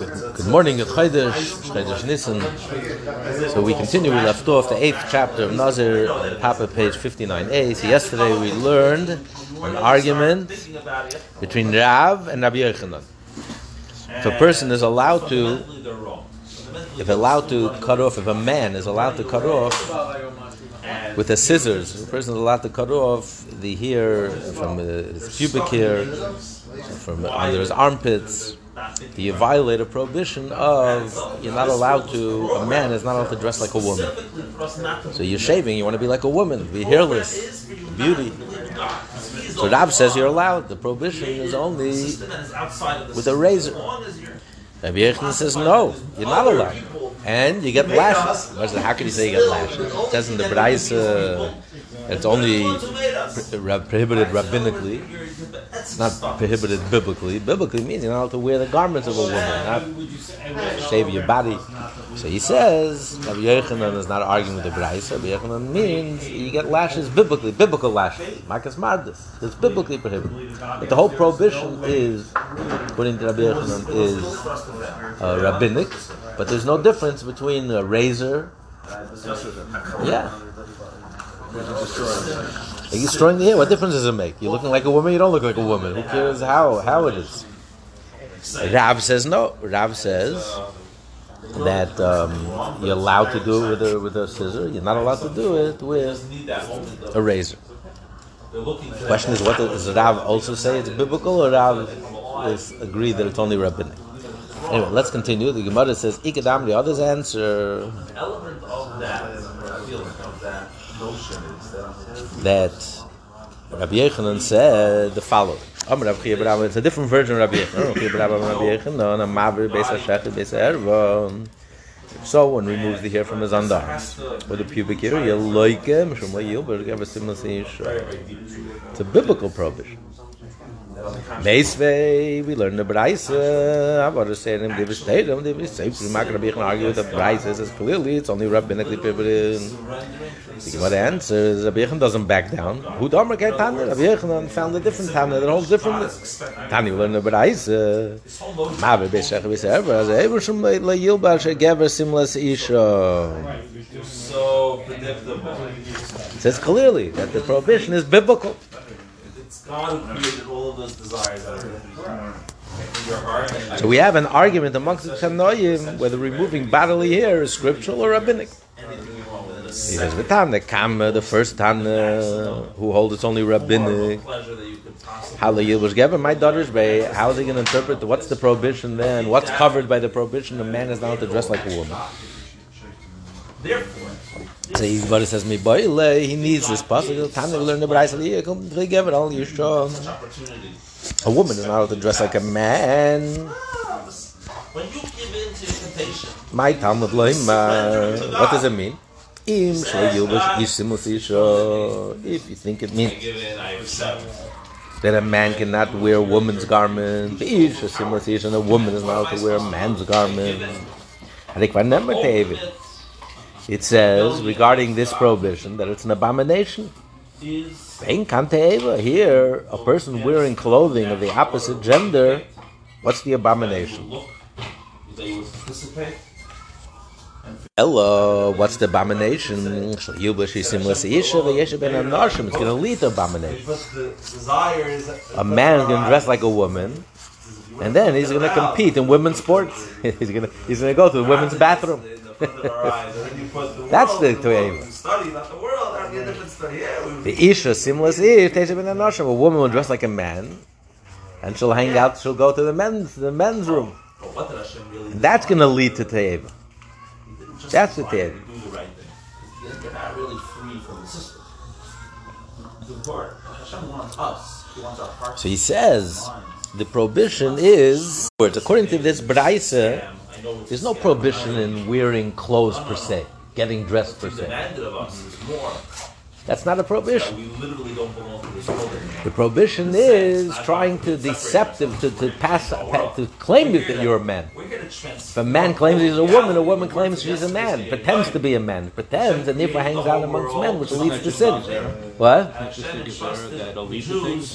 Good morning, good Chodesh, Nissen. So we continue, we left off the eighth chapter of Nazir, Papa, page 59a. So yesterday we learned an argument between Rav and Rabbi Yochanan. If a person is allowed to, if allowed to cut off, if a man is allowed to cut off with the scissors, a person is allowed to cut off the hair from his pubic hair, from under his armpits, you violate a prohibition of you're not allowed to a man is not allowed to dress like a woman. So you're shaving, you want to be like a woman, be hairless, beauty. So Rab says you're allowed. The prohibition is only with a razor. Rabbi says no, you're not allowed, and you get lashes. How can you say you get lashes? It says in the Braise uh, it's only prohibited rabbinically. It's not prohibited biblically. Biblically means you're not allowed to wear the garments of a woman, not shave your body. So he says, Rabbi Yochanan is not arguing with the Braise. Rabbi Yochanan means you get lashes biblically, biblical lashes. makas mardus. It's biblically prohibited. But the whole prohibition is, according to Rabbi Yochanan, is uh, rabbinic. But there's no difference between a razor. Yeah. Are you destroying the hair? What difference does it make? You're looking like a woman, you don't look like a woman. Who cares how, how it is? Rav says no. Rav says that um, you're allowed to do it with a, with a scissor. You're not allowed to do it with a razor. The question is, what does Rav also say it's biblical, or Rav is agree that it's only rabbinic? Anyway, let's continue. The Gemara says, "Ikadam." The others answer. Element of that, of that notion is that Rabbi Yochanan said the following. It's a different version of Rabbi Yochanan. So one removes the hair from his underarms. With the pubic hair, you like him. It's a biblical prohibition. Meisvei, we learn the Braise. I want to say they stay them, they say, we might be argue with the Braise. Says clearly it's only rabbinically prohibited. The Gemara answers, Rabbi Yechon doesn't back down. Who Domer Kai Tanya? Rabbi Yechon found a different Tanya that holds differently. Tanya learned the Braise. Ma be beshach be server, as ever shum le yilba she gever simlas isha. So predictable. It says clearly that the prohibition is biblical. Of those desires that are So we have an argument amongst the Tanoim whether removing bodily hair is scriptural or rabbinic. He says, the "V'tan Kama, the first Tana, who holds it's only rabbinic. How the was given my daughter's bay. How is he going to interpret? What's the prohibition then? What's covered by the prohibition? A man is not to dress like a woman. Therefore, so he says, "Me boy, he needs this possible time to learn the Braisa. He come give it all you show. A woman is not allowed to dress like a man. When you give in to temptation, my Talmud what does it mean? If you think it means that a man cannot wear a woman's garment, and a woman is not allowed to wear a man's garment. I think never David it says regarding this prohibition that it's an abomination. Here, a person wearing clothing of the opposite gender, what's the abomination? Hello, what's the abomination? It's going to lead to abomination. A man is going to dress like a woman, and then he's going to compete in women's sports. he's going to he's going to go to the women's bathroom. That's the. Study, not the world. That'd be a different study. Yeah, the Isha, simless Ish, Tesha ben Anoshim. A woman will dress like a man, and she'll hang yeah. out. She'll go to the men's the men's oh, room. Oh, really and that's going to lead to Toyeva. That's the. You're not really free from the system. Hashem wants us. He wants our hearts. So he says the prohibition is according to this Braisa there's no prohibition in wearing clothes per se, getting dressed per se. That's not a prohibition. The prohibition is trying to deceptive to, to pass to claim that you're a man. If a man claims he's a woman, a woman claims she's a man, pretends to be a man, pretends, and therefore hangs out amongst men, which leads to sin. What?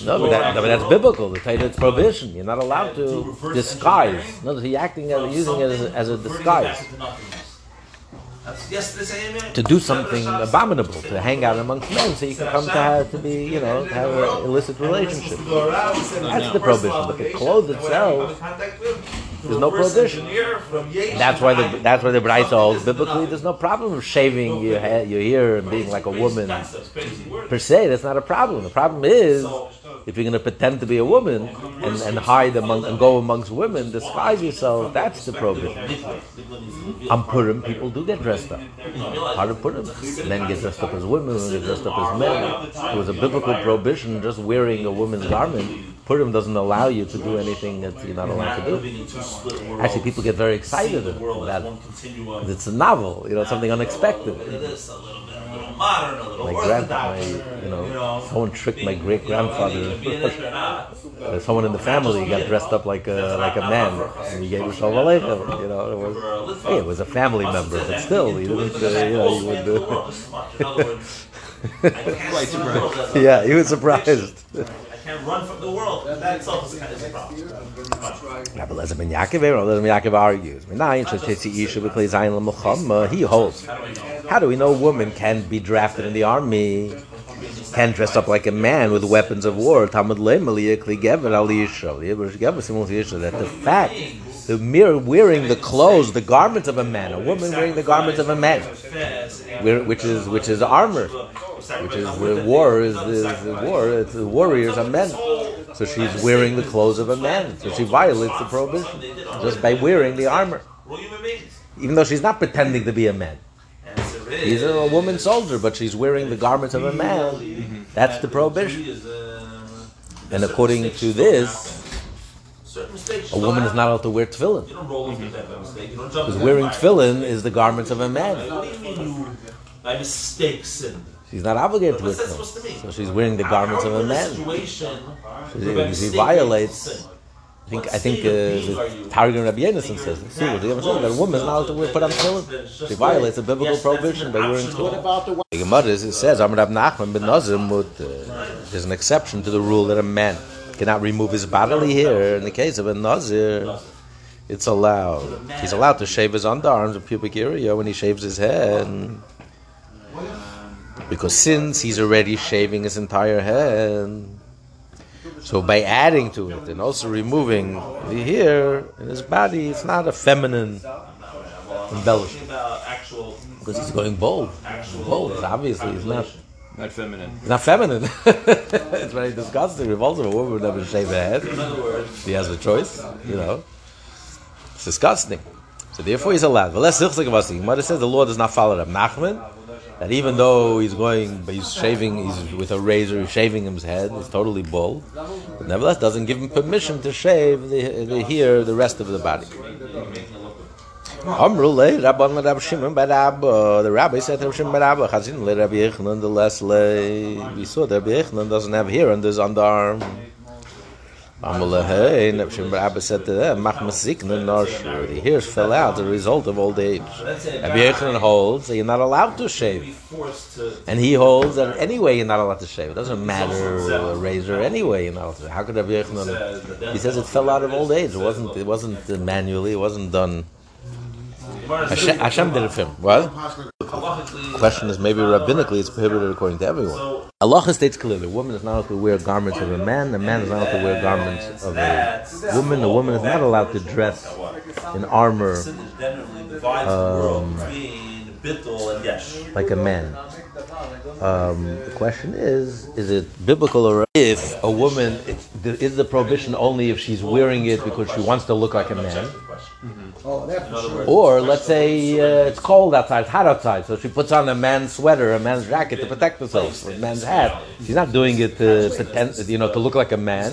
No, but, that, no, but that's biblical. The Torah it's prohibition. You're not allowed to disguise. No, he's acting as using it as as a disguise to do something abominable, to hang out amongst men, so you can come to have, to be, you know, have an illicit relationship. That's the prohibition. But the clothes itself, there's no prohibition. That's why the that's why the Braisa holds biblically. There's no problem of shaving your hair, your hair and being like a woman per se. That's not a problem. The problem is if you're going to pretend to be a woman and, and hide among and go amongst women, disguise yourself, that's the prohibition. On Purim, people do get dressed up. Part of Purim. Men get dressed up as women, men get dressed up as men. It was a biblical prohibition just wearing a woman's garment. Purim doesn't allow you to do anything that you're not allowed to do. Actually, people get very excited about it. It's a novel, you know, something unexpected modern, a little my grandpa, my, you know, you know, someone tricked my great grandfather. uh, someone in the family got dressed up like a like a man, and he gave a shalom aleichem. You know, it was hey, it was a family member, but still, he didn't. Uh, you know, he would. Uh, yeah, he was surprised can't run from the world. That itself is kind of a problem. Rabbi Lezer ben Yaakov, Rabbi Lezer ben Yaakov argues. Eh? He holds. How do we know a woman can be drafted in the army? Can dress up like a man with weapons of war. That the fact the mere wearing the clothes, the garments of a man, a woman wearing the garments of a man, which is which is armor, which is the war is, is, is war. It's the warriors are men, so she's wearing the clothes of a man. So she violates the prohibition just by wearing the armor, even though she's not pretending to be a man. He's a woman soldier, but she's wearing the garments of a man. Mm-hmm. That's the prohibition. And according to this, a woman is not allowed to wear tefillin. Because wearing tefillin is the garments of a man. By mistake sinned. She's not obligated to wear tefillin. So she's wearing the garments of a man. She, she violates. I think I think uh, the Targum Rabbi Yonason says see what you that a woman is not allowed to wear, put on tefillin. She violates a biblical prohibition by wearing tefillin. The Gemara it says Amar Nachman ben Nazim uh, there's an exception to the rule that a man cannot remove his bodily hair. In the case of a Nazir, it's allowed. He's allowed to shave his underarms and pubic area when he shaves his head. Because since he's already shaving his entire head, so by adding to it and also removing the hair in his body, it's not a feminine embellishment. Because he's going bold. Bold, obviously, he's not not feminine. It's not feminine. it's very disgusting. Repulsive. A woman would never shave her head. He has a choice, you know. It's disgusting. So therefore he's allowed. But let's Mother says the Lord does not follow Rab Nachman. That even though he's going, he's shaving, he's with a razor, he's shaving his head, he's totally bald. But nevertheless, doesn't give him permission to shave the, the hair, the rest of the body. Amrule, Rabban Rab Shimon Bar Abba. Uh, the rabbi said to Shimon Bar Abba, Chazin le Rabbi Yochanan the Lesle. We saw that Rabbi Yochanan doesn't have hair on his underarm. Bar Abba said to them, Mach Masikna Noshur. The hairs fell out a result of old age. Rabbi Yochanan holds that you're not allowed to shave. And he holds that anyway you're not allowed to shave. It doesn't matter a razor anyway you're not allowed to shave. How could Rabbi Yochanan? He says it fell out of old age. It wasn't, it wasn't manually, it wasn't done Hashem, Hashem did it for him. What? Question is maybe rabbinically it's prohibited according to everyone. Allah states clearly: woman is not allowed to wear garments of a man, a man is not allowed to wear garments of a woman, a woman is not allowed to dress in armor um, like a man. Um, the question is: Is it biblical or if a woman is the prohibition only if she's wearing it because she wants to look like a man? Or let's say uh, it's cold outside, it's hot outside, so she puts on a man's sweater, a man's jacket to protect herself, a man's hat. She's not doing it to pretend, you know, to look like a man.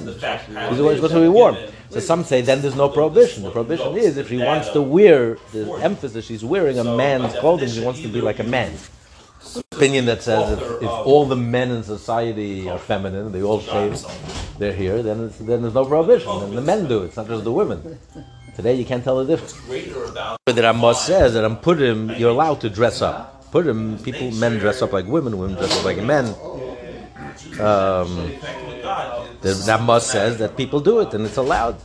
She's supposed to be warm. So some say then there's no prohibition. The prohibition is if she wants to wear the emphasis, she's wearing a man's clothing. She wants to be like a man opinion that says if, if, all the men in society are feminine, they all shave their hair, then, then there's no prohibition. And the men do it, it's not just the women. Today you can't tell the difference. But the Rambam says that I'm Purim, you're allowed to dress up. Purim, people, men dress up like women, women dress up like men. Um, the Rambam says that people do it and it's allowed.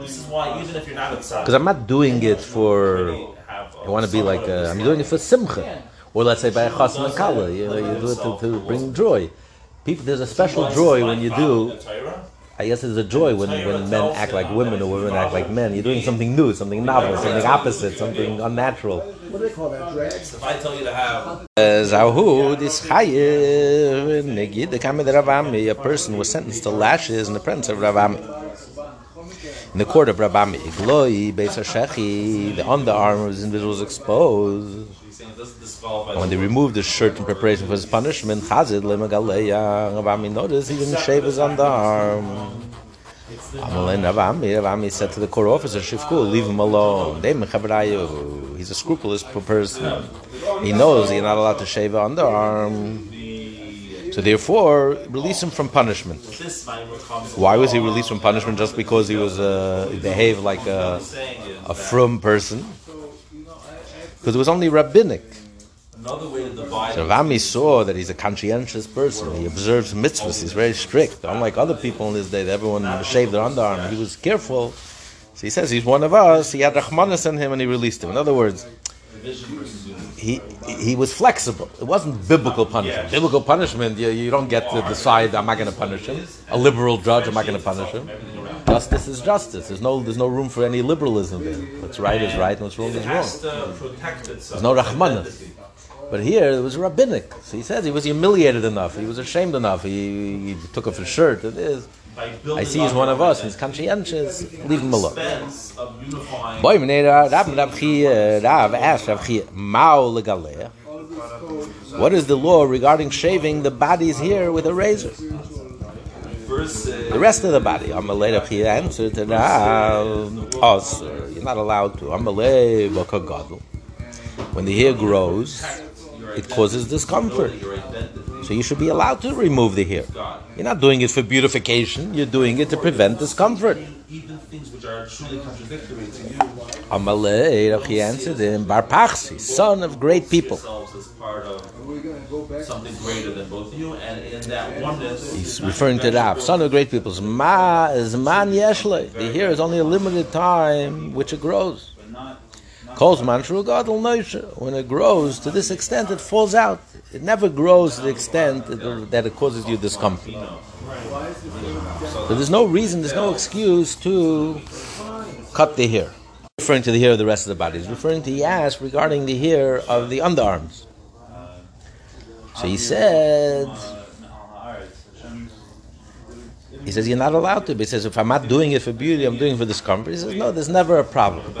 This is why even if you're not Because I'm not doing it for, I want to be like, i uh, I'm doing it for simcha. Or let's say by a and kala, you know, you do it to, to bring joy. People, there's a special joy when you do I guess there's a joy when, when men act like women or women act like men. You're doing something new, something novel, something opposite, something unnatural. What do they call that? Drag? If I tell you to have Zahu, this chayiv, negid, the kamed Ravami, a person was sentenced to lashes in the presence of Ravami. In the court of Ravami, Igloi, Beis HaShechi, the underarm of this individual was exposed. he's saying this disqualifies. When they removed his shirt in preparation for his punishment, Chazid lemagaleya, Ravami noticed he didn't shave his underarm. Amalin Ravami, Ravami said to the court officer, Shifku, leave him alone. He's a scrupulous person. He knows you're not allowed to shave an underarm. So therefore, release him from punishment. Why was he released from punishment? Just because he was uh, behaved like a, a frum person? Because it was only rabbinic. Another way to divide. So Rami saw that he's a conscientious person. He observes mitzvahs. He's very strict. Unlike other people in his day, that everyone shaved their underarm. He was careful. So he says he's one of us. He had Rahmanas in him and he released him. In other words, Division versus unity. he he was flexible. It wasn't biblical punishment. Biblical punishment, you, you don't get to decide. I'm not going to punish him. A liberal judge, I'm not going to punish him. Justice is justice. There's no there's no room for any liberalism there. What's right is right, and what's wrong is wrong. There's no Rahmanas. But here it was rabbinic. So he says he was humiliated enough. He was ashamed enough. He, he took off his shirt. It is. I see he's one of us. He's conscientious. Leave him alone. expense of unifying. Boy, Rav Rav asked Rav Mao. What is the law regarding shaving the bodies here with a razor? The rest of the body. Amalei Rav answered to Rav, ah, oh, sir, you're not allowed to. Amalei bakagadol. When the hair grows, it causes discomfort. So you should be allowed to remove the hair. You're not doing it for beautification. You're doing it to prevent discomfort. Amalei, Chia answered him, Bar Pachsi, son of great people. something greater than both you, and in that oneness, He's referring to Rav, son of great people. Ma is man yeshle. The hair is only a limited time which it grows. Gadol noishe. When it grows to this extent, it falls out. It never grows to the extent that it causes you discomfort. So there's no reason, there's no excuse to cut the hair. Referring to the hair of the rest of the body. He's referring to asked regarding the hair of the underarms. So he said. He says you're not allowed to. But he says if I'm not doing it for beauty, I'm doing it for discomfort. He says no, there's never a problem.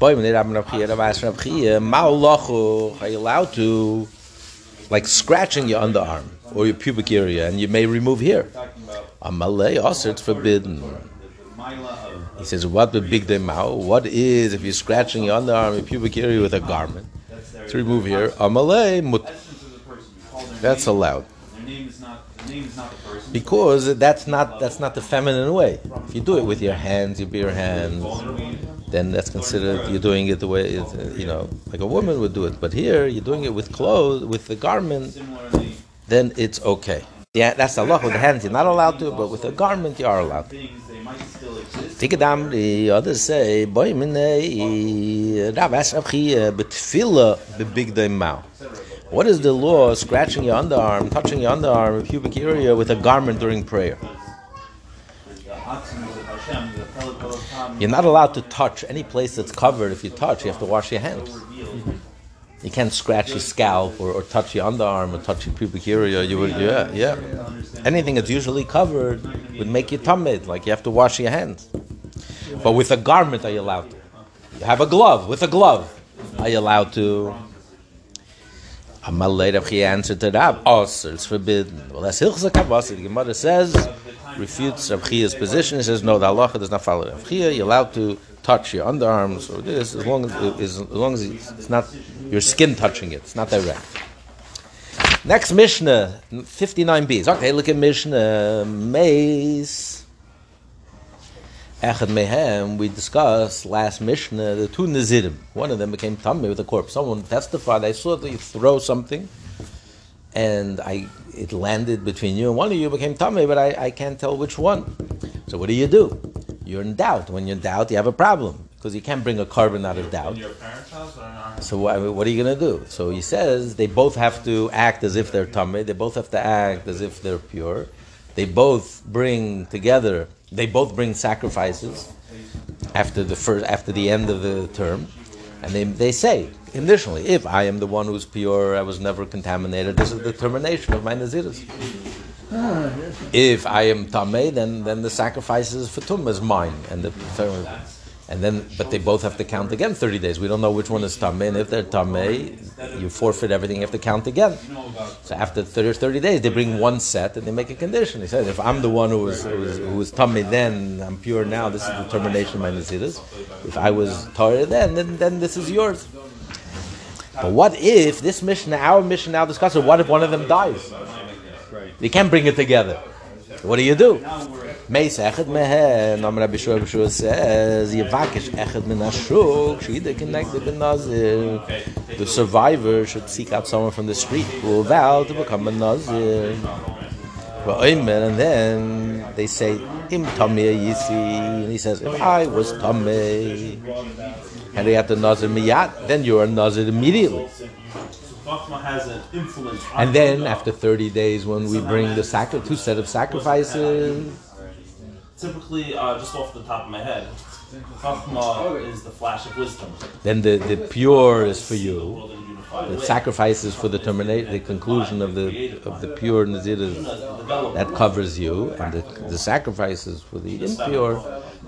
Boy, when they Rabbi Rav Chia, Rabbi asked Rav Chia, maulachu, Are you allowed to, like scratching your underarm or your pubic area, and you may remove hair? Amalei also it's forbidden. He says, "What the big day ma'u? What is if you're scratching your underarm, your pubic area with a garment to remove hair? Amalei mut. That's allowed." Because that's not that's not the feminine way. If you do it with your hands, your bare hands, then that's considered you're doing it the way it, uh, you know, like a woman would do it. But here you're doing it with clothes, with the garment, then it's okay. Yeah, that's the law with the hands. You're not allowed to, but with a garment you are allowed. Tikadam, the others say, boy, minei, Rav asked Rav Chia, betfila bebig mouth. What is the law scratching your underarm, touching your underarm, pubic area with a garment during prayer? You're not allowed to touch any place that's covered. If you touch, you have to wash your hands. You can't scratch your scalp or, or touch your underarm or touch your pubic area. You would, yeah, yeah. Anything that's usually covered would make you tumid, like you have to wash your hands. But with a garment, are you allowed to? You have a glove. With a glove, are you allowed to? Amalei Rav answered to Rav, oh, it's forbidden. Well, that's Hilchza Kavasi. The Gemara says, refutes Rav Chia's position. He says, no, the halacha does not follow Rav Chia. You're allowed to touch your underarms or this as long as, as, long as it's not your skin touching it. It's not direct. Next Mishnah, 59b. Okay, look at Mishnah. Mace. Echad Mehem, we discussed last Mishnah, the two Nazirim. One of them became Tameh with a corpse. Someone testified, I saw that you throw something, and I it landed between you, and one of you became tamei, but I, I can't tell which one. So what do you do? You're in doubt. When you're in doubt, you have a problem, because you can't bring a korban out of doubt. In your parents' house or not? So what, what are you going to do? So he says they both have to act as if they're tamei. They both have to act as if they're pure. They both bring together. They both bring sacrifices after the first, after the end of the term, and they they say initially, if I am the one who's pure, I was never contaminated. This is the termination of my naziris. If I am tamei, then then the sacrifices for tum is mine, and the and then but they both have to count again thirty days. We don't know which one is tamei, and if they're tamei, you forfeit everything. You have to count again. So after 30, 30 days, they bring one set and they make a condition. He said, if I'm the one who was who was, who was tamei then, I'm pure now. This is the termination of my naziris. If I was torah then, then then this is yours. But what if this mission, our mission now discusses, what if one of them dies? You can't bring it together. What do you do? Echad Rabbi says, Yevakish echad min connected nazir. The survivor should seek out someone from the street who will vow to become a nazir. And then they say, Im. And he says, if I was tameh, and they have to nazir miyat, then you are nazir immediately. Chachma has an influence. on And then after 30 days, when we bring the sacri- two set of sacrifices, typically, uh, just off the top of my head, Chachma is the flash of wisdom. then the, the pure is for you. world in a unified The way. sacrifices for the terminate, the conclusion of the of the pure naziris that covers you, and the, the sacrifices for the impure.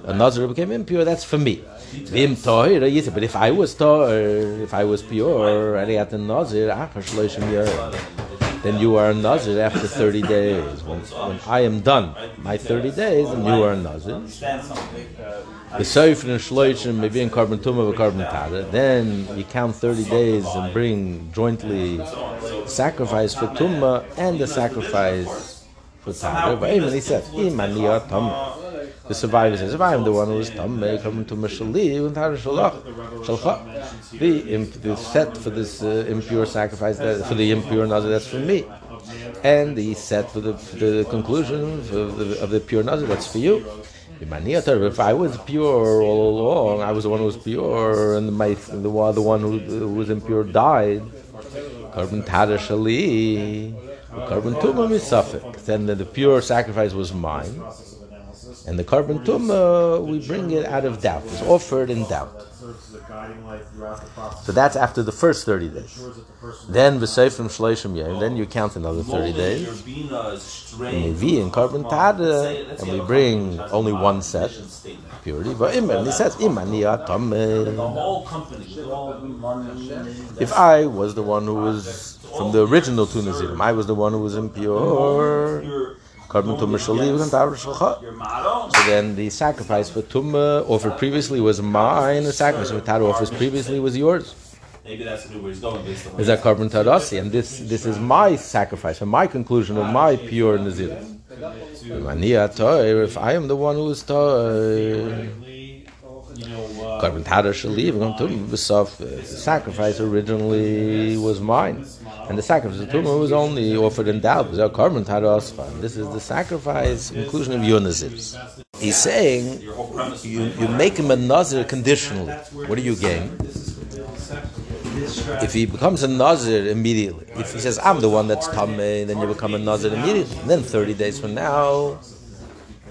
A nazir became impure. That's for me. Vim tohir, But if I was tohir, if I was pure, had the nazir, ah, then you are a nazir after thirty days. When, when I am done my thirty days, and you are a nazir. The Sefer and Shloishim may be in korban tumah or korban tada. Then you count 30 days and bring jointly sacrifice for tumah and the sacrifice for tada. But even he says, Imani tumah. The survivor says, if I am the one who is tumah, korban to shali, and shalcha. The, the set for this uh, impure sacrifice, that, for the impure nazir, that's for me. And the set for the, for the conclusion of the, of the pure nazir, that's for you. If I was pure all along, I was the one who was pure, and my the the one who, who was impure died. Korban tada shali, korban tumah misafik. Then the, the pure sacrifice was mine, and the korban tumah uh, we bring it out of doubt. It's offered in doubt. So that's after the first thirty days. Then v'seifim shleishim yom. Then you count another thirty days. Your bina is strained. Uh, and we and korban tada, and we bring only one set purity. But iman, he says imani The atameh. whole company, with all If I was the one who was from the original two Nazirim, I was the one who was impure. Korban tumah shaliv and tar shalcha. your. So then the sacrifice for tumah offered previously was mine. The sacrifice for tar offers previously was yours. Maybe that's where he's going based on. Is that korban tarasi? And this this is my sacrifice and my conclusion of my pure Nazir. If I am the one who is toy. You know, uh, Korban tada shaliv and tumah v'saf. The sacrifice originally was mine, and the sacrifice of tumah was only offered in doubt. This is the sacrifice inclusion of your nazirs. He's saying your you, you make him a nazir conditionally. What do you gain? If he becomes a nazir immediately, if he says I'm the one that's tamei, then you become a nazir immediately. And then 30 days from now,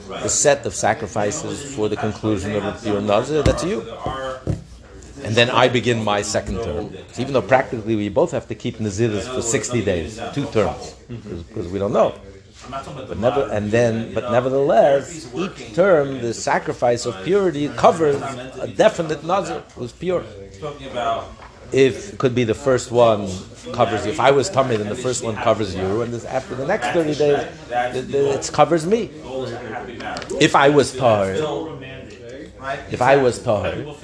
the set of sacrifices for the conclusion of pure nazir, that's you. And then I begin my second term. So even though practically we both have to keep naziris for 60 days, two terms, because we don't know. But never, and then, but nevertheless, each term, the sacrifice of purity covers a definite nazir who's pure. If it could be the first one covers you. If I was tamei, then the first one covers you, and this, after the next thirty days, the, it covers me. If I was tar, Right? if I was fulfilled.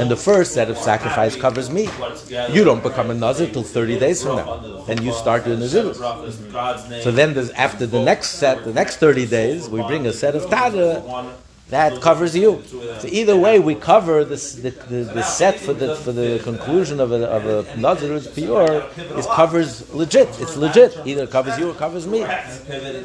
and the first set of sacrifice covers me, you don't become a nazir till thirty days from now. Then you start doing nazir. Name. So then, after the next set, the next thirty days, we bring a set of tada. That covers you. So either way, we cover this, the, the, the set for the for the conclusion of a of a nazir who's pure is covers legit. It's legit. Either it covers you or covers me.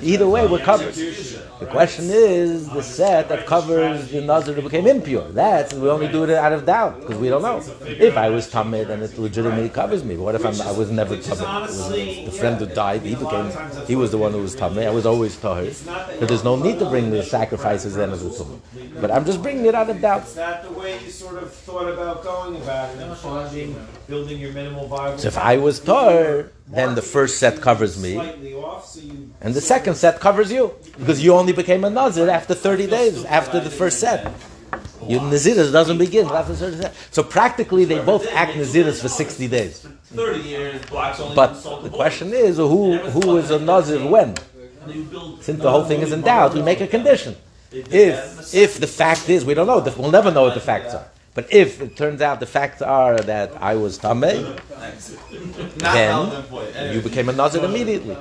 Either way, we're covered. The question is the set that covers the nazir who became impure. That's we only do it out of doubt because we don't know. If I was tamid, and it legitimately covers me. But what if I'm, I was never tamid? The friend who died, he became he was the one who was tamid. I was always tahir. But there's no need to bring the sacrifices then as a but I'm just bringing it out of doubt. Is that the way you sort of thought about going about it and finding, building your minimal viable? So if I was tar, then the first set covers me, off, so you, and the second set covers you because you only became a nazir after 30 days after the first set. Your naziris doesn't begin after 30 set. So practically, they both act naziris for 60 days. 30 years, blacks only But the question is, who who is a nazir when? And you build Since the whole thing is in doubt, we make a condition. If if the fact is, we don't know, we'll never know what the facts are. But if it turns out the facts are that I was tameh, then you became a nazir immediately,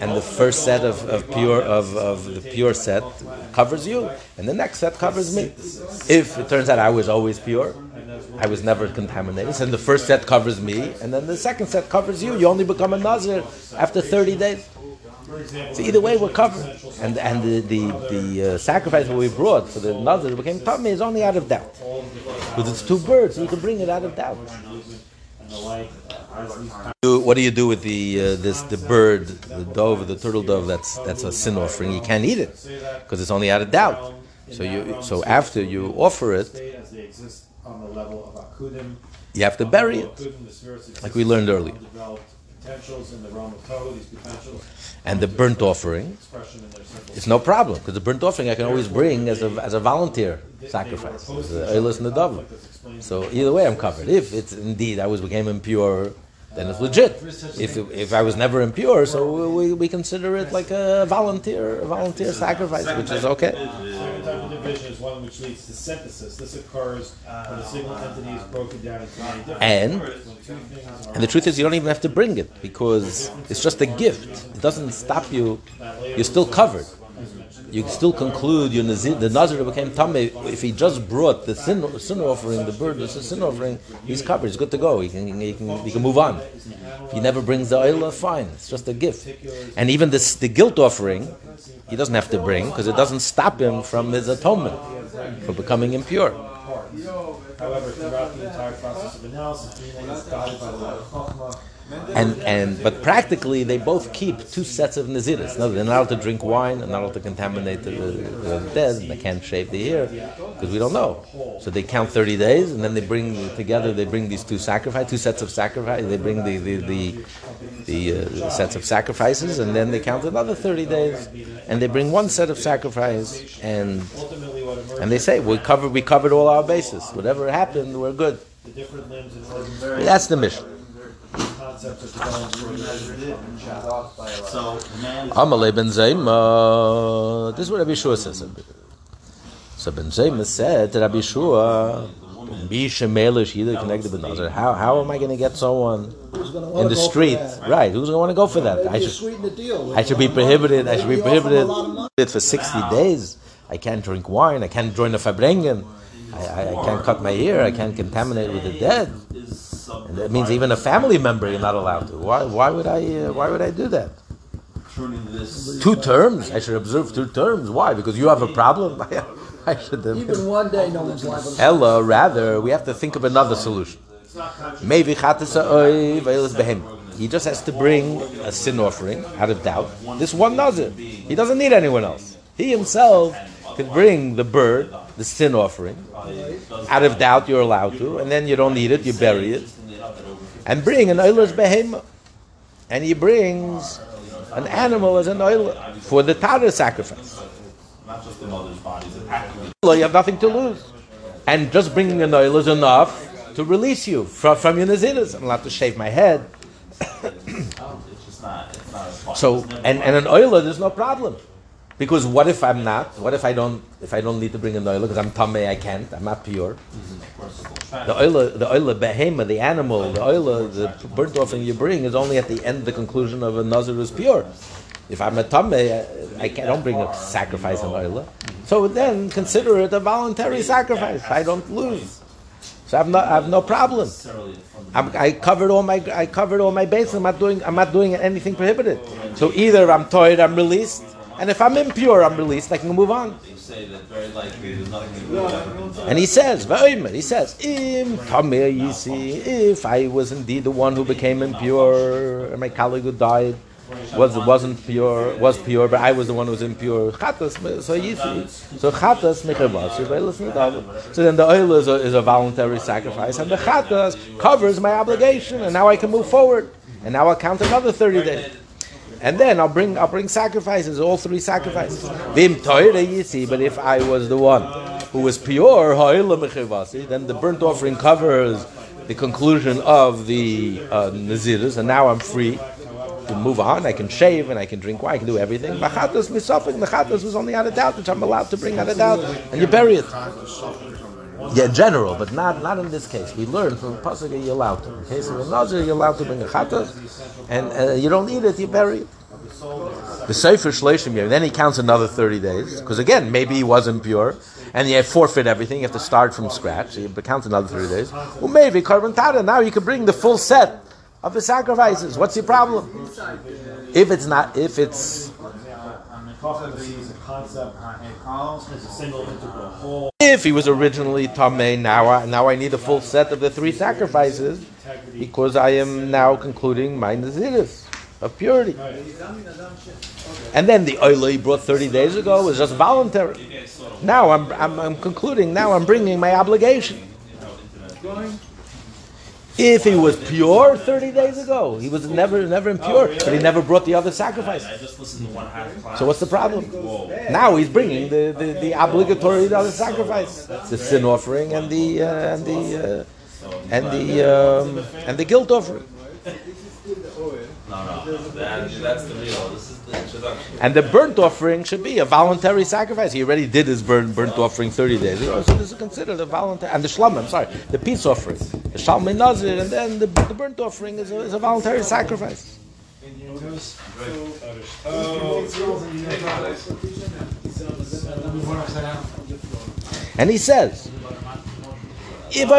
and the first set of, of pure of, of the pure set covers you, and the next set covers me. If it turns out I was always pure, I was never contaminated, and the first set covers me, and then the second set covers you. You only become a nazir after thirty days. So either way, we're covered, and and the the, the uh, sacrifice that we brought for the nazir that became tamei is only out of doubt, because it's two birds, so you can bring it out of doubt. What do you do with the uh, this the bird, the dove, the turtle dove? That's that's a sin offering. You can't eat it because it's only out of doubt. So you so after you offer it, as they exist on the level of akudim. you have to bury it, Akudim, the spirits exist like we learned earlier. Potentials in the realm of Torah, these potentials, And the burnt offering, expression in their simple. it's no problem because the burnt offering I can always bring as a as a volunteer sacrifice, as a Eilis Nadava. So either way, I'm covered. If it's indeed I was became impure, then it's legit. If if I was never impure, so we, we consider it like a volunteer a volunteer sacrifice, which is okay. Second type of division is one which leads to synthesis. This occurs when a single entity is broken down into many different. And When two things are and the truth is, you don't even have to bring it because it's just a gift. It doesn't stop you. You're still covered. You can still conclude your nazir, the nazir became tamei. If he just brought the sin, sin offering, the bird, the sin offering, he's covered. He's good to go. He can, he can, he can move on. If he never brings the oil, fine. It's just a gift. And even this, the guilt offering, he doesn't have to bring because it doesn't stop him from his atonement for becoming impure. However, throughout the entire process of analysis, meaning is guided by the. And and but practically they both keep two sets of naziris. No, they're not allowed to drink wine, and not allowed to contaminate the, the, dead. They can't shave the hair because we don't know. So they count thirty days, and then they bring together. They bring these two sacrifice, two sets of sacrifice. They bring the the the, the uh, sets of sacrifices, and then they count another thirty days, and they bring one set of sacrifice, and and they say we covered we covered all our bases. Whatever happened, we're good. That's the different limbs and organ various That's the mission. concepts of development further. So, man, Amalei ben Zoma. This is what Rabbi Shua says. So Ben Zoma said to Rabbi Shua, "Misha Melish either connected with Nazar. How how am I going to get someone in the street? that? Right? Who's going to want to go for that? I should sweeten the deal. I should be prohibited. I should be Maybe you offer them prohibited a lot of money. for sixty days. I can't drink wine. I can't join the Farbrengen. I, I, I can't cut my hair. I can't contaminate with the dead. Is And that means even a family member you're not allowed to. Why why would I uh, why would I do that? this. Two terms. I should observe two terms. Why? Because you have a problem. I should have. Even one day, no one's liable. Ella, rather, we have to think of another solution. Maybe chatasa oy veilis behem. He just has to bring a sin offering out of doubt. This one nazir. He doesn't need anyone else. He himself can bring the bird, the sin offering. Out of doubt, you're allowed to, and then you don't need it. You bury it, and bring an oiler's behema. And he brings an animal as an oiler for the tada sacrifice. Not just the mother's bodies, it actually. Well, you have nothing to lose. And just bringing an oil is enough to release you from, from your naziris. I'm allowed to shave my head. It's just not, it's not as fun. So, and, and an oiler, there's no problem. Because what if I'm not? What if I don't? If I don't need to bring an oiler because I'm tamei, I can't. I'm not pure. The oiler, the oiler behema, the animal, the oiler, the burnt offering you bring is only at the end, the conclusion of a nazir is pure. If I'm a tamei, I, can't, I don't bring a sacrifice on oila. So then consider it a voluntary sacrifice. I don't lose. So I have no, I have no problem. I'm, I covered all my I covered all my bases. I'm not doing I'm not doing anything prohibited. So either I'm tired, I'm released, and if I'm impure, I'm released. I can move on. You say that very likely there's nothing to do with And he says, he says, "Im tamir yisi." If I was indeed the one who became impure, and my colleague who died was wasn't pure, was pure, but I was the one who was impure. So. So chatas mechavas. So then the oil is a, is a voluntary sacrifice, and the chatas covers my obligation, and now I can move forward, and now I'll count another thirty days. And then I'll bring I'll bring sacrifices, all three sacrifices. Vim but if I was the one who was pure, then the burnt offering covers the conclusion of the uh, naziris, and now I'm free to move on. I can shave and I can drink wine. I can do everything. Machatas misafik. Machatas was only out of doubt, which I'm allowed to bring out of doubt, and you bury it. Yeah, general, but not not in this case. We learn from pasuk you're allowed to. In case of a nazir, you're allowed to bring a chatas, and uh, you don't eat it, you bury it. The sefer shleishim year. Then he counts another thirty days because again, maybe he wasn't pure, and you forfeit everything. You have to start from scratch. So you count another thirty days. Well, maybe korban tada. Now you can bring the full set of the sacrifices. What's your problem? If it's not, if it's if he was originally tamei, now I, now I need a full set of the three sacrifices because I am now concluding my naziris of purity. And then the oil he brought 30 days ago was just voluntary. Now I'm, I'm, I'm concluding, now I'm bringing my obligation. If he was pure 30 days ago, he was never never impure, but he never brought the other sacrifice. So what's the problem? Now he's bringing the, the, the obligatory other sacrifice, the sin offering and the uh, and the uh, and the um, and the guilt offering. No, no, that, that's the real. This is. And the burnt offering should be a voluntary sacrifice. He already did his burnt, burnt offering 30 days ago, so this is considered a voluntary. And the shlam, I'm sorry, the peace offering, the shalmei nazir, and then the, the burnt offering is a, is a voluntary sacrifice. And uh, oh, he says, if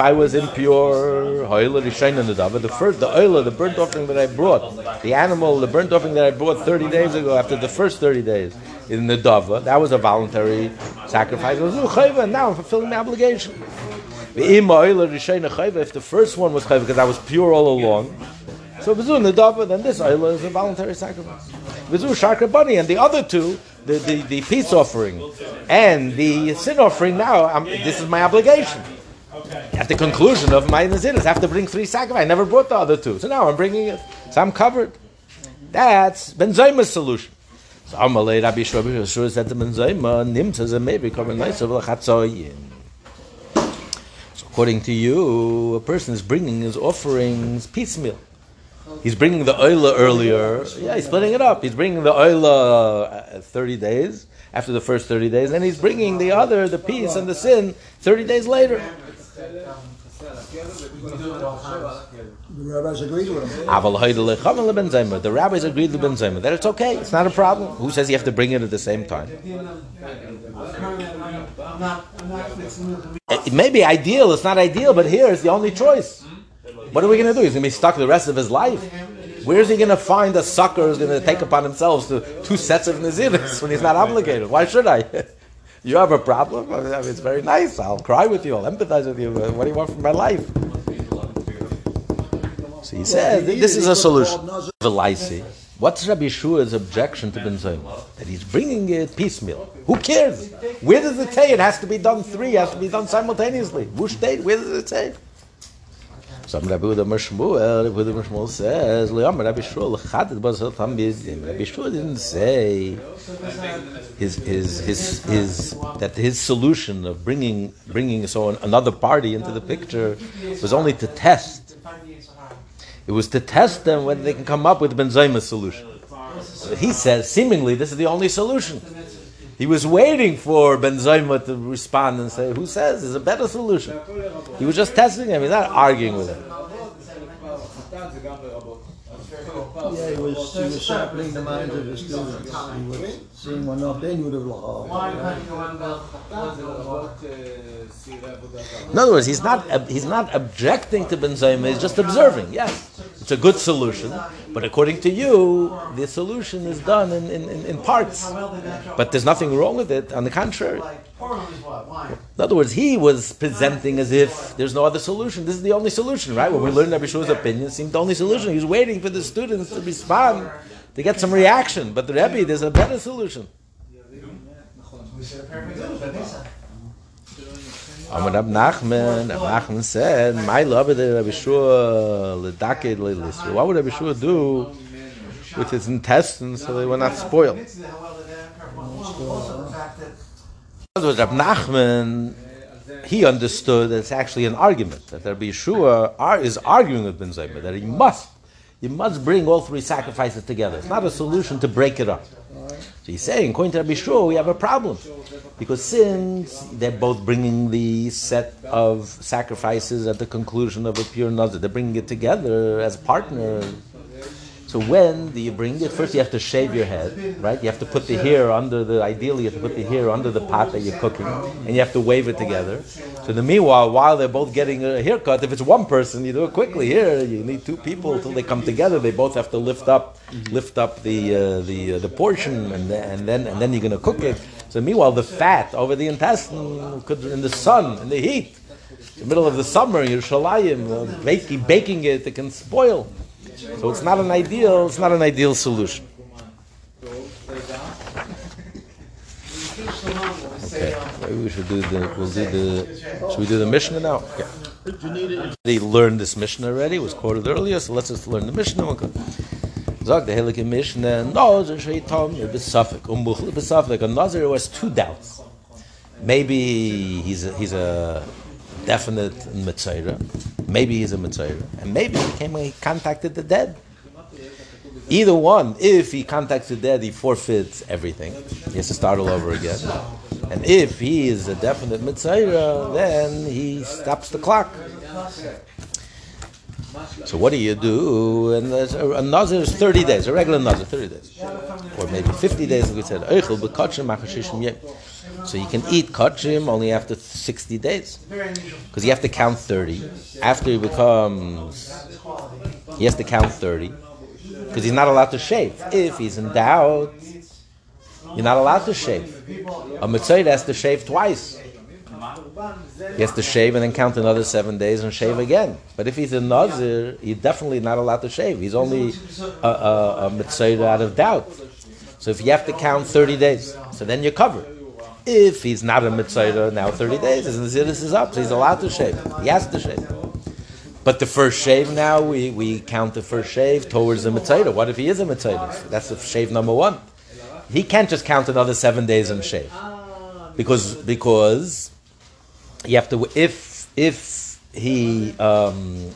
I was impure, the first the oil, the burnt offering that I brought, the animal, the burnt offering that I brought 30 days ago, after the first 30 days in the Dava, that was a voluntary sacrifice. And now I'm fulfilling my obligation. If the first one was chayva because I was pure all along, so vizu nedava, then this oil is a voluntary sacrifice. Vizu sharka bunny, and the other two, the, the, the peace offering and the sin offering. Now, I'm, this is my obligation. At the conclusion of my naziris, I have to bring three sacrifices. I never brought the other two, so now I'm bringing it. So I'm covered. That's Ben Zoma's solution. So Amalei Rabbi said to Nimtza maybe nice of So according to you, a person is bringing his offerings piecemeal. He's bringing the oila earlier. Yeah, he's splitting it up. He's bringing the oila uh, 30 days after the first 30 days, and he's bringing the other, the peace and the sin, 30 days later. The rabbis agreed with him. The rabbis agreed with Ben Zoma that it's okay, it's not a problem. Who says you have to bring it at the same time? It may be ideal, it's not ideal, but here is the only choice. What are we going to do? He's going to be stuck the rest of his life. Where is he going to find a sucker who's going to take upon himself two sets of naziris when he's not obligated? Why should I? you have a problem? I mean, it's very nice. I'll cry with you. I'll empathize with you. What do you want from my life? So he said, this is a solution. Velaisi. What's Rabbi Shua's objection to Ben Zoma? That he's bringing it piecemeal. Who cares? Where does it say it has to be done three, it has to be done simultaneously? Where does it say? Some Rabbi Uda Mashmuel, Rabbi Uda says, Le'am Rabbi Shmuel, L'chadet Basel Tam Bizdim. Rabbi Shmuel didn't say his, his, his, his, that his solution of bringing, bringing so another party into the picture was only to test. It was to test them whether they can come up with Ben Zoma's solution. He says, seemingly, this is the only solution. He was waiting for Ben Zoma to respond and say, "Who says there's a better solution?" He was just testing him. He's not arguing with him. Yeah, he was, he was the minds of his students. He was seeing what not they knew the law. In other words, he's not he's not objecting to Ben Zoma, he's just observing. Yes, it's a good solution, but according to you, the solution is done in, in, in parts. But there's nothing wrong with it. On the contrary. In other words, he was presenting as if there's no other solution. This is the only solution, right? When we learned Rabbi Shua's opinion, it seemed the only solution. He was waiting for the students to respond, to get some reaction. But the Rebbe, there's a better solution. Amar Rab Nachman, Rab Nachman said, "My love the Rabbi Shua lelisri." What would Rabbi Shua do with his intestines so they were not spoiled? Other words, Rab Nachman, he understood that it's actually an argument that Rabbi Shua ar- is arguing with Ben Zoma that he must, you must bring all three sacrifices together. It's not a solution to break it up. So he's saying, according to Rabbi Shua, we have a problem. Because since they're both bringing the set of sacrifices at the conclusion of a pure nazir, they're bringing it together as partners. So when do you bring it? First, you have to shave your head, right? You have to put the hair under the. Ideally, you have to put the hair under the pot that you're cooking, and you have to wave it together. So in the meanwhile, while they're both getting a haircut, if it's one person, you do it quickly. Here, you need two people till they come together. They both have to lift up, lift up the uh, the uh, the portion, and then, and then and then you're going to cook it. So meanwhile, the fat over the intestine could in the sun, in the heat, in the middle of the summer, you're shalayim, uh, baking, baking it, it can spoil. So it's not an ideal. It's not an ideal solution. Okay, maybe we should do the. We'll do the. Should we do the Mishnah now? Yeah. They learned this Mishnah already. It was quoted earlier, so let's just learn the Mishnah. Zog the Heilige Mishnah. No, the Shaitan besafik umbuchl besafik. A Nazir was two doubts. Maybe he's a, he's a definite Metzora. Maybe he's a Metzora. And maybe he came and he contacted the dead. Either one, if he contacts the dead, he forfeits everything. He has to start all over again. And if he is a definite Metzora, then he stops the clock. So what do you do? And a nazir is 30 days, a regular nazir, 30 days. Or maybe 50 days, like we said. So you can eat kachim only after 60 days. Because you have to count 30. After he becomes, he has to count 30. Because he's not allowed to shave. If he's in doubt, you're not allowed to shave. A metzora has to shave twice. He has to shave and then count another seven days and shave again. But if he's a nazir, he's definitely not allowed to shave. He's only a, a, a out of doubt. So if you have to count 30 days, so then you're covered. If he's not a metzora now 30 days, his nazirus is up, so he's allowed to shave. He has to shave. But the first shave now, we, we count the first shave towards the metzora. What if he is a metzora? That's the shave number one. He can't just count another seven days and shave. Because, because you have to if if he um,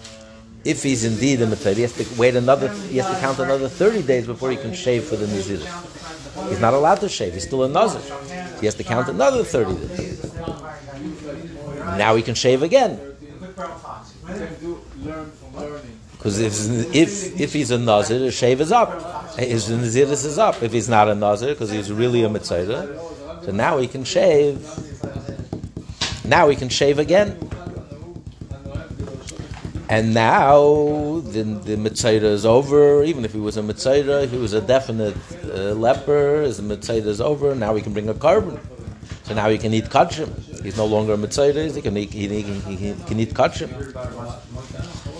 if he's indeed a metzora, he has to wait another. He has to count another thirty days before he can shave for the nazir. He's not allowed to shave. He's still a nazir. He has to count another thirty. Now he can shave again. Because if, if if he's a nazir, the shave is up. His naziris is up. If he's not a nazir, because he's really a metzora, so now he can shave. Now he can shave again. And now the, the metzora is over. Even if he was a metzora, he was a definite uh, leper, his metzora is over. Now he can bring a korban. So now he can eat kachim. He's no longer a metzora. He can eat, he, he, he, can eat kachim.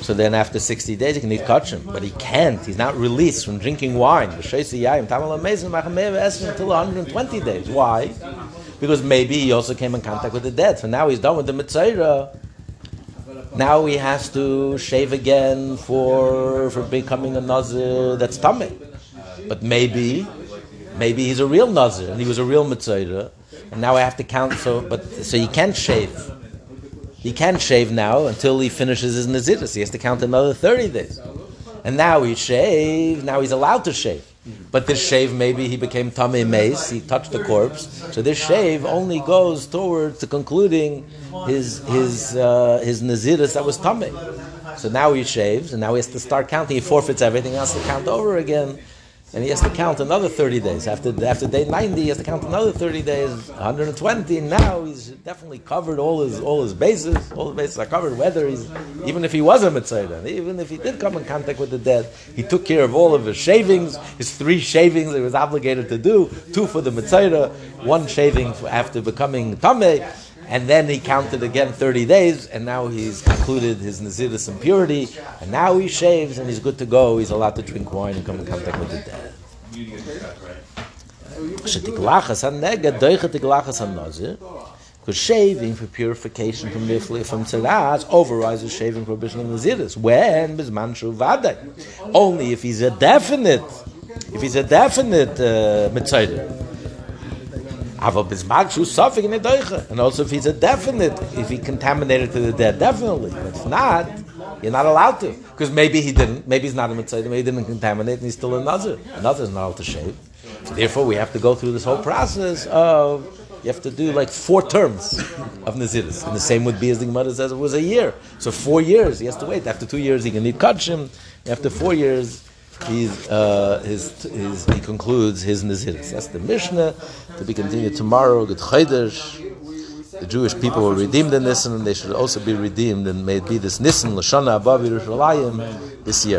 So then after 60 days he can eat kachim. But he can't. He's not released from drinking wine. Until 120 days. Why? Because maybe he also came in contact with the dead. So now he's done with the metzora. Now he has to shave again for for becoming a nazir that's tamei. But maybe, maybe he's a real nazir and he was a real metzora. And now I have to count. So, but so he can't shave. He can't shave now until he finishes his naziris. He has to count another thirty days. And now he shaved. Now he's allowed to shave. But this shave, maybe he became Tamei Meis, he touched the corpse. So this shave only goes towards the concluding his his uh, his Naziris that was Tamei. So now he shaves, and now he has to start counting. He forfeits everything, has to count over again. And he has to count another 30 days. After, after day 90, he has to count another 30 days, 120. Now he's definitely covered all his all his bases. All the bases are covered, whether he's, even if he was a Metzora, even if he did come in contact with the dead, he took care of all of his shavings, his three shavings he was obligated to do, two for the Metzora, one shaving after becoming Tamei. And then he counted again 30 days, and now he's concluded his Naziris impurity, and now he shaves and he's good to go. He's allowed to drink wine and come in contact with the dead. Because shaving for purification from nifli from tzaras overrides the shaving prohibition of naziris. When bisman shuvadai, only if he's a definite, if he's a definite uh, metzora. Aber bisman shu suffik in the doiche. And also if he's a definite, if he contaminated to the dead, definitely. But if not, you're not allowed to. Because maybe he didn't, maybe he's not a metzora, maybe he didn't contaminate and he's still a nazir. A nazir is not allowed to shave. So therefore we have to go through this whole process of you have to do like four terms of Naziris. And the same would be as the Gemara says it was a year. So four years, he has to wait. After two years, he can eat kachim. After four years, he's, uh, his, his, he concludes his Naziris. That's the Mishnah to be continued tomorrow. Good Chodesh. The Jewish people were redeemed in Nisan, and they should also be redeemed, and may it be this Nisan, Lashana, Abav, Yerushalayim, this year.